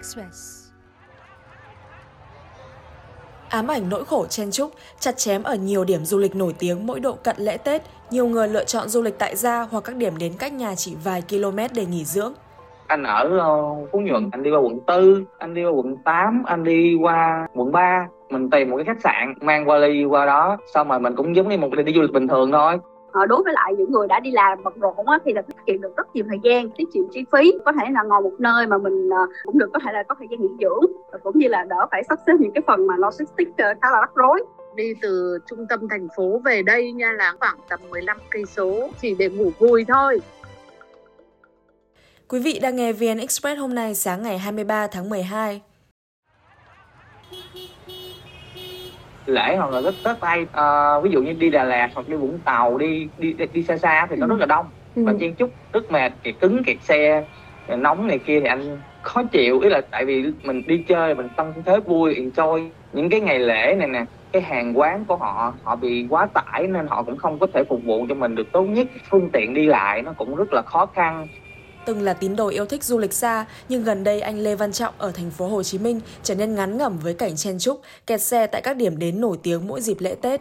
Express. Ám ảnh nỗi khổ chen chúc, chặt chém ở nhiều điểm du lịch nổi tiếng mỗi độ cận lễ Tết, nhiều người lựa chọn du lịch tại gia hoặc các điểm đến cách nhà chỉ vài km để nghỉ dưỡng. Anh ở ờ, Phú Nhuận, anh đi qua quận 4, anh đi qua quận 8, anh đi qua quận 3. Mình tìm một cái khách sạn, mang vali qua đó, xong rồi mình cũng giống như một đi, đi du lịch bình thường thôi đối với lại những người đã đi làm bận rộn á, thì là tiết kiệm được rất nhiều thời gian tiết kiệm chi phí có thể là ngồi một nơi mà mình ờ, cũng được có thể là có thời gian nghỉ dưỡng và cũng như là đỡ phải sắp xếp những cái phần mà logistics ờ, khá là rắc rối đi từ trung tâm thành phố về đây nha là khoảng tầm 15 cây số chỉ để ngủ vui thôi. Quý vị đang nghe VN Express hôm nay sáng ngày 23 tháng 12. Lễ hoặc là rất tết tay à, ví dụ như đi Đà Lạt hoặc đi Vũng Tàu đi đi đi, đi xa xa thì nó rất là đông. Ừ. và chen chúc rất mệt kẹt cứng kẹt xe nóng này kia thì anh khó chịu. Ý là tại vì mình đi chơi mình tăng thế vui enjoy. Những cái ngày lễ này nè cái hàng quán của họ họ bị quá tải nên họ cũng không có thể phục vụ cho mình được tốt nhất. Phương tiện đi lại nó cũng rất là khó khăn Từng là tín đồ yêu thích du lịch xa, nhưng gần đây anh Lê Văn Trọng ở thành phố Hồ Chí Minh trở nên ngắn ngẩm với cảnh chen chúc, kẹt xe tại các điểm đến nổi tiếng mỗi dịp lễ Tết.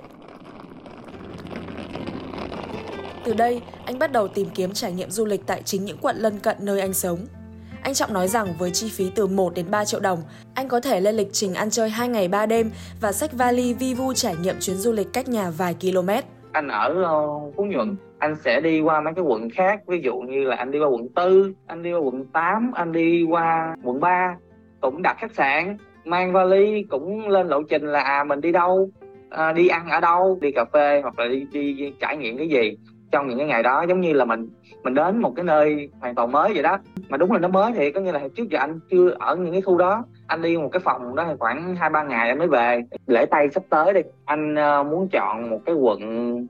Từ đây, anh bắt đầu tìm kiếm trải nghiệm du lịch tại chính những quận lân cận nơi anh sống. Anh Trọng nói rằng với chi phí từ 1 đến 3 triệu đồng, anh có thể lên lịch trình ăn chơi 2 ngày 3 đêm và xách vali vi vu trải nghiệm chuyến du lịch cách nhà vài km. Anh ở ờ, Phú Nhuận, anh sẽ đi qua mấy cái quận khác ví dụ như là anh đi qua quận 4 anh đi qua quận 8 anh đi qua quận 3 cũng đặt khách sạn mang vali cũng lên lộ trình là à mình đi đâu à, đi ăn ở đâu đi cà phê hoặc là đi, đi, đi trải nghiệm cái gì trong những cái ngày đó giống như là mình mình đến một cái nơi hoàn toàn mới vậy đó. Mà đúng là nó mới thì có nghĩa là trước giờ anh chưa ở những cái khu đó. Anh đi một cái phòng đó thì khoảng hai ba ngày anh mới về. Lễ tây sắp tới đi anh uh, muốn chọn một cái quận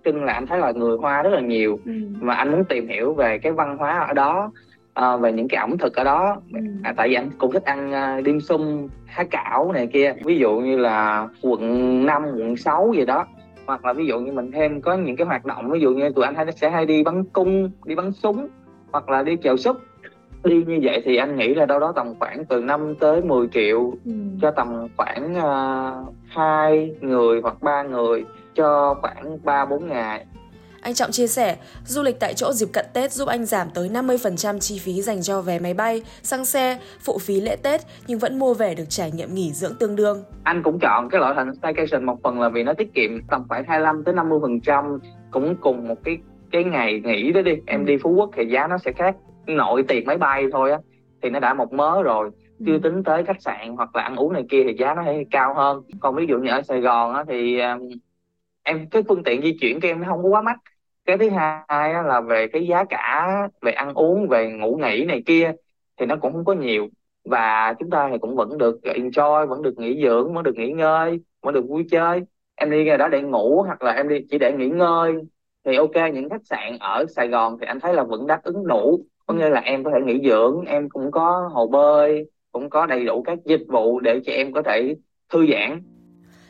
trưng là anh thấy là người hoa rất là nhiều. Ừ. mà anh muốn tìm hiểu về cái văn hóa ở đó uh, về những cái ẩm thực ở đó. Ừ. à, tại vì anh cũng thích ăn uh, dim sum há cảo này kia. Ví dụ như là quận 5, quận 6 gì đó hoặc là ví dụ như mình thêm có những cái hoạt động ví dụ như tụi anh hay sẽ hay đi bắn cung đi bắn súng hoặc là đi chèo súp đi như vậy thì anh nghĩ là đâu đó tầm khoảng từ 5 tới 10 triệu ừ. cho tầm khoảng uh, hai người hoặc ba người cho khoảng 3 4 ngày. Anh Trọng chia sẻ, du lịch tại chỗ dịp cận Tết giúp anh giảm tới 50% chi phí dành cho vé máy bay, xăng xe, phụ phí lễ Tết nhưng vẫn mua về được trải nghiệm nghỉ dưỡng tương đương. Anh cũng chọn cái loại hình staycation một phần là vì nó tiết kiệm tầm khoảng 25 tới 50% cũng cùng một cái cái ngày nghỉ đó đi em đi Phú Quốc thì giá nó sẽ khác nội tiền máy bay thôi á thì nó đã một mớ rồi chưa ừ. tính tới khách sạn hoặc là ăn uống này kia thì giá nó sẽ cao hơn còn ví dụ như ở Sài Gòn á, thì um, em cái phương tiện di chuyển của em nó không có quá mắc. Cái thứ hai á, là về cái giá cả về ăn uống về ngủ nghỉ này kia thì nó cũng không có nhiều. Và chúng ta thì cũng vẫn được enjoy vẫn được nghỉ dưỡng vẫn được nghỉ ngơi vẫn được vui chơi. Em đi ra đó để ngủ hoặc là em đi chỉ để nghỉ ngơi thì ok. Những khách sạn ở Sài Gòn thì anh thấy là vẫn đáp ứng đủ. Có nghĩa là em có thể nghỉ dưỡng em cũng có hồ bơi cũng có đầy đủ các dịch vụ để cho em có thể thư giãn.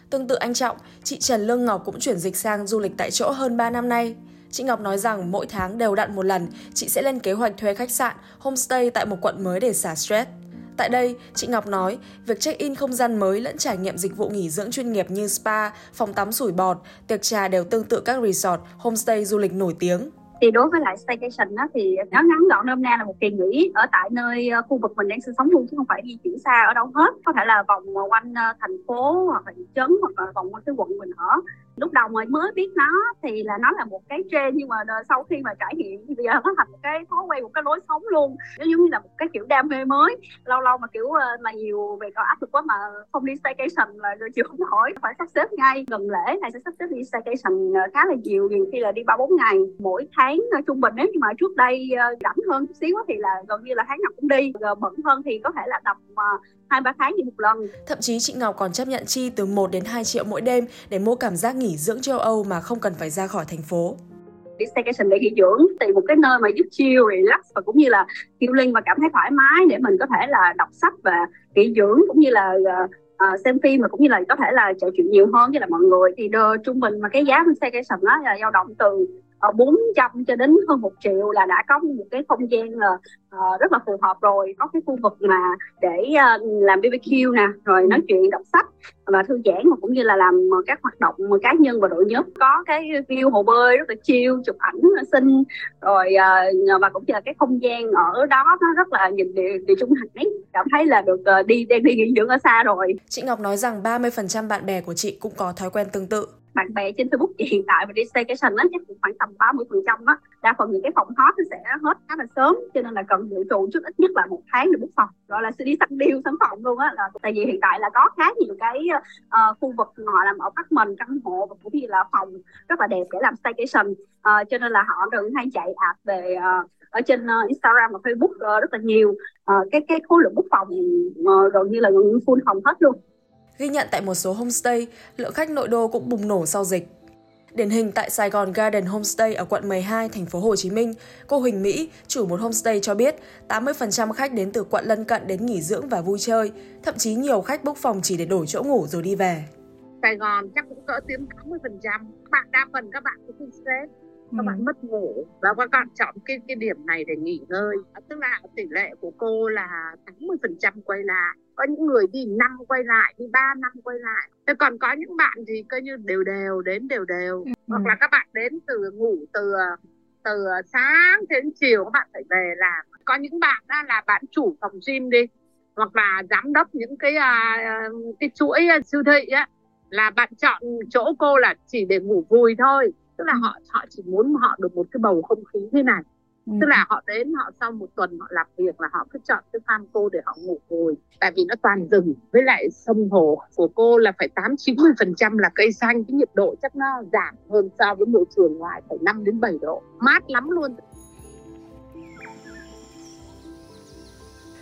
Tương tự anh Trọng, chị Trần Lương Ngọc cũng chuyển dịch sang du lịch tại chỗ hơn 3 năm nay. Chị Ngọc nói rằng mỗi tháng đều đặn một lần, chị sẽ lên kế hoạch thuê khách sạn, homestay tại một quận mới để xả stress. Tại đây, chị Ngọc nói, việc check-in không gian mới lẫn trải nghiệm dịch vụ nghỉ dưỡng chuyên nghiệp như spa, phòng tắm sủi bọt, tiệc trà đều tương tự các resort, homestay du lịch nổi tiếng thì đối với lại staycation á, thì nó ngắn gọn nôm na là một kỳ nghỉ ở tại nơi ờ, khu vực mình đang sinh sống luôn chứ không phải di chuyển xa ở đâu hết. Có thể là vòng ờ, quanh ờ, thành phố hoặc là thị trấn hoặc là vòng quanh cái quận mình ở lúc đầu mới mới biết nó thì là nó là một cái trend, nhưng mà sau khi mà trải nghiệm thì bây giờ nó thành một cái thói quen, một cái lối sống luôn. Nó giống như là một cái kiểu đam mê mới. Lâu lâu mà kiểu ờ, mà nhiều về có áp lực quá mà không đi staycation là rồi chịu không khỏi phải sắp xếp ngay. Gần lễ này sẽ sắp xếp đi staycation ờ, khá là nhiều. Nhiều khi là đi ba bốn ngày. Mỗi tháng ờ, trung bình nếu như mà trước đây rảnh hơn chút xíu thì là gần như là tháng nào cũng đi. Rồi bận hơn thì có thể là tầm hai ba tháng đi một lần. Thậm chí chị Ngọc còn chấp nhận chi từ 1 đến 2 triệu mỗi đêm để mua cảm giác nghỉ dưỡng châu Âu mà không cần phải ra khỏi thành phố. Đi staycation để nghỉ dưỡng tìm một cái nơi mà giúp chill relax và cũng như là healing và cảm thấy thoải mái để mình có thể là đọc sách và nghỉ dưỡng cũng như là uh, xem phim và cũng như là có thể là trò chuyện nhiều hơn với là mọi người. Thì đơ, trung bình mà cái giá của staycation đó là dao động từ Ờ, 400 cho đến hơn một triệu là đã có một cái không gian uh, rất là phù hợp rồi. Có cái khu vực mà để uh, làm BBQ nè rồi nói chuyện đọc sách và thư giãn mà cũng như là làm các hoạt động cá nhân và đội nhóm. Có cái view hồ bơi rất là chill chụp ảnh xinh. Rồi uh, và cũng như là cái không gian ở đó nó rất là nhìn địa, địa trung hải. Cảm thấy là được uh, đi đang đi nghỉ dưỡng ở xa rồi. Chị Ngọc nói rằng 30% bạn bè của chị cũng có thói quen tương tự bạn bè trên Facebook thì hiện tại mà đi staycation á chắc cũng khoảng tầm 30 phần trăm á. Đa phần những cái phòng hot nó sẽ hết khá là sớm cho nên là cần dự trù trước ít nhất là một tháng để book phòng. Gọi là sẽ đi săn deal sẵn phòng luôn á là tại vì hiện tại là có khá nhiều cái uh, khu vực họ làm ở mình căn hộ và cũng như là phòng rất là đẹp để làm staycation. Uh, cho nên là họ đừng hay chạy ạt về uh, ở trên uh, Instagram và Facebook uh, rất là nhiều. Uh, cái cái khối lượng book phòng uh, gần như là full phòng hết luôn. Ghi nhận tại một số homestay, lượng khách nội đô cũng bùng nổ sau dịch. Điển hình tại Sài Gòn Garden Homestay ở quận 12, thành phố Hồ Chí Minh, cô Huỳnh Mỹ, chủ một homestay cho biết 80% khách đến từ quận lân cận đến nghỉ dưỡng và vui chơi, thậm chí nhiều khách book phòng chỉ để đổi chỗ ngủ rồi đi về. Sài Gòn chắc cũng cỡ tiếng 80%. Bạn đa phần các bạn cũng stress, các ừ. bạn mất ngủ. Và các bạn chọn cái cái điểm này để nghỉ ngơi. Tức là tỷ lệ của cô là 80% quay lại. Có những người đi năm quay lại đi ba năm quay lại. Thế còn có những bạn thì coi như đều đều đến đều đều. Ừ. hoặc là các bạn đến từ ngủ từ từ sáng đến chiều các bạn phải về làm. Có những bạn đó là bạn chủ phòng gym đi. Hoặc là giám đốc những cái uh, cái chuỗi uh, siêu thị á. Là bạn chọn chỗ cô là chỉ để ngủ vui thôi tức là họ họ chỉ muốn họ được một cái bầu không khí thế này Ừ. tức là họ đến họ sau một tuần họ làm việc là họ cứ chọn cái farm cô để họ ngủ rồi tại vì nó toàn rừng với lại sông hồ của cô là phải tám chín mươi phần trăm là cây xanh cái nhiệt độ chắc nó giảm hơn so với môi trường ngoài phải 5 đến 7 độ mát lắm luôn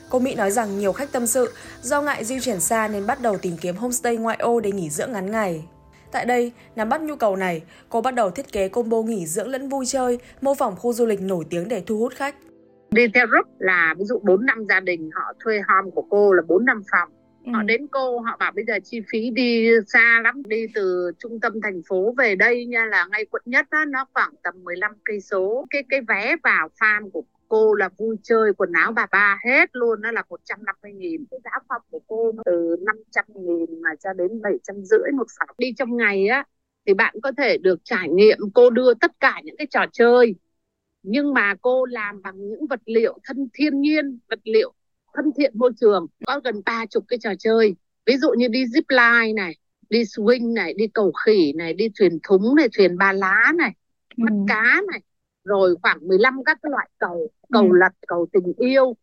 Cô Mỹ nói rằng nhiều khách tâm sự do ngại di chuyển xa nên bắt đầu tìm kiếm homestay ngoại ô để nghỉ dưỡng ngắn ngày. Tại đây, nắm bắt nhu cầu này, cô bắt đầu thiết kế combo nghỉ dưỡng lẫn vui chơi, mô phỏng khu du lịch nổi tiếng để thu hút khách. Đi theo group là ví dụ 4 năm gia đình họ thuê home của cô là 4 năm phòng. Ừ. Họ đến cô, họ bảo bây giờ chi phí đi xa lắm, đi từ trung tâm thành phố về đây nha là ngay quận nhất đó, nó khoảng tầm 15 cây số. Cái cái vé vào farm của cô là vui chơi quần áo bà ba hết luôn nó là 150 nghìn. Cái giá phòng của cô từ 500 nghìn mà cho đến 700 rưỡi một phòng. Đi trong ngày á thì bạn có thể được trải nghiệm cô đưa tất cả những cái trò chơi. Nhưng mà cô làm bằng những vật liệu thân thiên nhiên vật liệu thân thiện môi trường. Có gần ba chục cái trò chơi. Ví dụ như đi zip line này đi swing này đi cầu khỉ này đi thuyền thúng này thuyền ba lá này bắt ừ. cá này rồi khoảng 15 các cái loại cầu cầu ừ. lật cầu tình yêu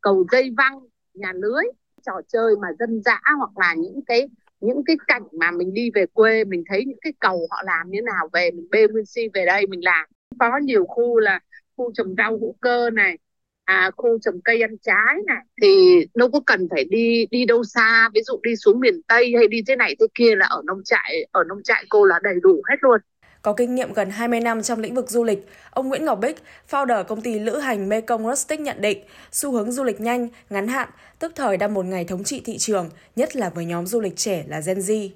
cầu dây văng nhà lưới trò chơi mà dân dã hoặc là những cái những cái cảnh mà mình đi về quê mình thấy những cái cầu họ làm như nào về mình bê nguyên si về đây mình làm. Có nhiều khu là khu trồng rau hữu cơ này à, khu trồng cây ăn trái này thì đâu có cần phải đi đi đâu xa. Ví dụ đi xuống miền tây hay đi thế này thế kia là ở nông trại ở nông trại cô là đầy đủ hết luôn có kinh nghiệm gần 20 năm trong lĩnh vực du lịch, ông Nguyễn Ngọc Bích, founder công ty lữ hành Mekong Rustic nhận định xu hướng du lịch nhanh, ngắn hạn, tức thời đang một ngày thống trị thị trường, nhất là với nhóm du lịch trẻ là Gen Z.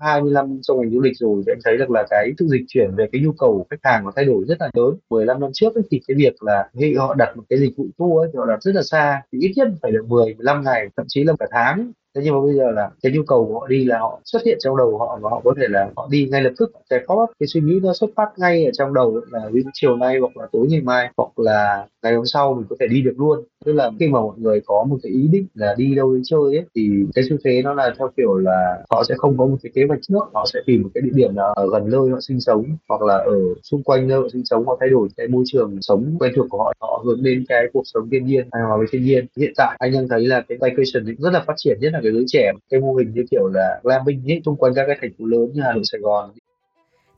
20 năm trong ngành du lịch rồi thì em thấy được là cái sự dịch chuyển về cái nhu cầu của khách hàng nó thay đổi rất là lớn 15 năm trước ấy, thì cái việc là khi họ đặt một cái dịch vụ tour ấy, thì họ đặt rất là xa thì ít nhất phải được 10 15 ngày thậm chí là cả tháng thế nhưng mà bây giờ là cái nhu cầu của họ đi là họ xuất hiện trong đầu họ và họ có thể là họ đi ngay lập tức. Cái có cái suy nghĩ nó xuất phát ngay ở trong đầu là ví dụ chiều nay hoặc là tối ngày mai hoặc là ngày hôm sau mình có thể đi được luôn tức là khi mà mọi người có một cái ý định là đi đâu đi chơi ấy, thì cái xu thế nó là theo kiểu là họ sẽ không có một cái kế hoạch trước, họ sẽ tìm một cái địa điểm nào ở gần nơi họ sinh sống, hoặc là ở xung quanh nơi họ sinh sống, họ thay đổi cái môi trường sống quen thuộc của họ họ hướng đến cái cuộc sống thiên nhiên, hài hòa với thiên nhiên. Hiện tại anh đang thấy là cái vacation rất là phát triển, nhất là cái giới trẻ. Cái mô hình như kiểu là glamping ấy, xung quanh các cái thành phố lớn như Hà Nội, Sài Gòn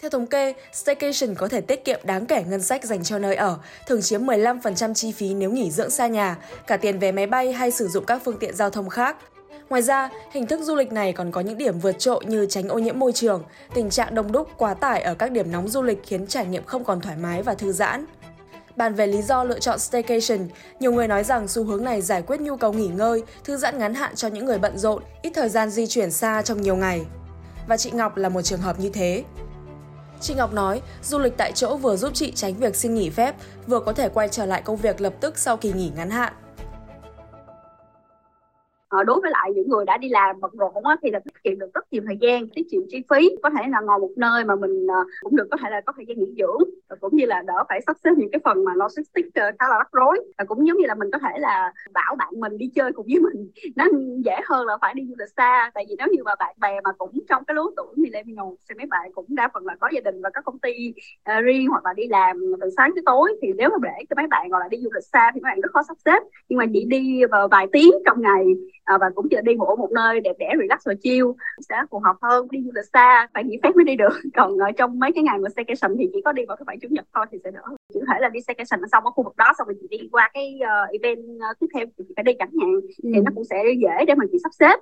theo thống kê, staycation có thể tiết kiệm đáng kể ngân sách dành cho nơi ở, thường chiếm 15% chi phí nếu nghỉ dưỡng xa nhà, cả tiền vé máy bay hay sử dụng các phương tiện giao thông khác. Ngoài ra, hình thức du lịch này còn có những điểm vượt trội như tránh ô nhiễm môi trường, tình trạng đông đúc quá tải ở các điểm nóng du lịch khiến trải nghiệm không còn thoải mái và thư giãn. Bàn về lý do lựa chọn staycation, nhiều người nói rằng xu hướng này giải quyết nhu cầu nghỉ ngơi, thư giãn ngắn hạn cho những người bận rộn, ít thời gian di chuyển xa trong nhiều ngày. Và chị Ngọc là một trường hợp như thế. Chị Ngọc nói, du lịch tại chỗ vừa giúp chị tránh việc xin nghỉ phép, vừa có thể quay trở lại công việc lập tức sau kỳ nghỉ ngắn hạn. Ờ, đối với lại những người đã đi làm bận rộn á, thì là tiết kiệm được rất nhiều thời gian tiết kiệm chi phí. Có thể là ngồi một nơi mà mình ờ, cũng được có thể là có thời gian nghỉ dưỡng và cũng như là đỡ phải sắp xếp những cái phần mà logistics ờ, khá là rắc rối. Và cũng giống như là mình có thể là bảo bạn mình đi chơi cùng với mình. Nó dễ hơn là phải đi du lịch xa. Tại vì nếu như mà bạn bè mà cũng trong cái lứa tuổi millennial thì mấy bạn cũng đa phần là có gia đình và có công ty uh, riêng hoặc là đi làm từ sáng tới tối. Thì nếu mà để cho mấy bạn gọi là đi du lịch xa thì mấy bạn rất khó sắp xếp. Nhưng mà chỉ đi vào vài tiếng trong ngày à, và cũng chỉ đi một một nơi đẹp đẽ relax và chill. Sẽ phù hợp hơn đi du lịch xa phải nghỉ phép mới đi được. Còn ở trong mấy cái ngày mà staycation thì chỉ có đi vào thứ bảy chủ nhật thôi thì sẽ đỡ chỉ có thể là đi staycation xong ở khu vực đó xong rồi chị đi qua cái uh, event uh, tiếp theo thì chị phải đi chẳng hạn. Ừ. thì nó cũng sẽ dễ để mà chị sắp xếp.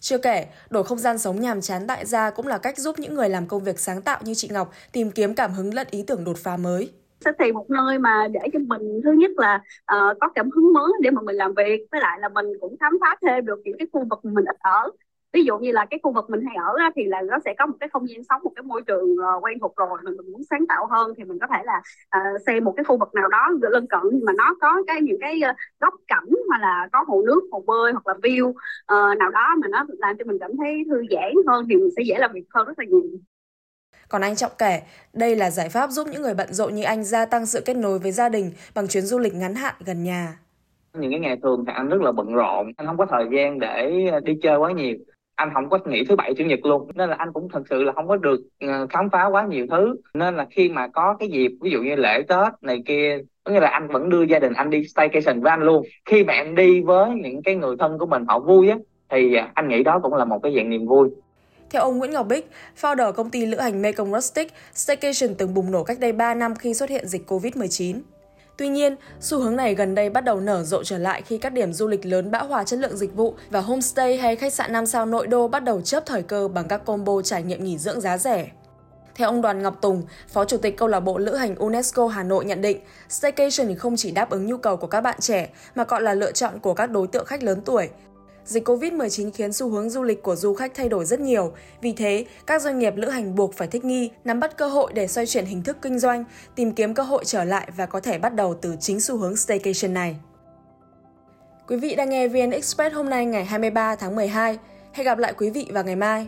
Chưa kể, đổi không gian sống nhàm chán tại gia cũng là cách giúp những người làm công việc sáng tạo như chị Ngọc tìm kiếm cảm hứng lẫn ý tưởng đột phá mới sẽ tìm một nơi mà để cho mình thứ nhất là uh, có cảm hứng mới để mà mình làm việc với lại là mình cũng khám phá thêm được những cái khu vực mình ít ở. Ví dụ như là cái khu vực mình hay ở thì là nó sẽ có một cái không gian sống một cái môi trường uh, quen thuộc rồi mình, mình muốn sáng tạo hơn thì mình có thể là uh, xem một cái khu vực nào đó lân cận nhưng mà nó có cái những cái uh, góc cảnh hoặc là có hồ nước hồ bơi hoặc là view uh, nào đó mà nó làm cho mình cảm thấy thư giãn hơn thì mình sẽ dễ làm việc hơn rất là nhiều còn anh Trọng kể, đây là giải pháp giúp những người bận rộn như anh gia tăng sự kết nối với gia đình bằng chuyến du lịch ngắn hạn gần nhà. Những cái ngày thường thì anh rất là bận rộn, anh không có thời gian để ờ, đi chơi quá nhiều. Anh không có nghỉ thứ bảy chủ nhật luôn, nên là anh cũng thật sự là không có được ờ, khám phá quá nhiều thứ. Nên là khi mà có cái dịp, ví dụ như lễ Tết này kia, có nghĩa là anh vẫn đưa gia đình anh đi staycation với anh luôn. Khi mà em đi với những cái người thân của mình họ vui á, thì ờ, anh nghĩ đó cũng là một cái dạng niềm vui. Theo ông Nguyễn Ngọc Bích, founder công ty lữ hành Mekong Rustic, staycation từng bùng nổ cách đây 3 năm khi xuất hiện dịch Covid-19. Tuy nhiên, xu hướng này gần đây bắt đầu nở rộ trở lại khi các điểm du lịch lớn bão hòa chất lượng dịch vụ và homestay hay khách sạn 5 sao nội đô bắt đầu chớp thời cơ bằng các combo trải nghiệm nghỉ dưỡng giá rẻ. Theo ông Đoàn Ngọc Tùng, Phó Chủ tịch câu lạc bộ lữ hành UNESCO Hà Nội nhận định, staycation không chỉ đáp ứng nhu cầu của các bạn trẻ mà còn là lựa chọn của các đối tượng khách lớn tuổi, Dịch Covid-19 khiến xu hướng du lịch của du khách thay đổi rất nhiều. Vì thế, các doanh nghiệp lữ hành buộc phải thích nghi, nắm bắt cơ hội để xoay chuyển hình thức kinh doanh, tìm kiếm cơ hội trở lại và có thể bắt đầu từ chính xu hướng staycation này. Quý vị đang nghe VN Express hôm nay ngày 23 tháng 12. Hẹn gặp lại quý vị vào ngày mai.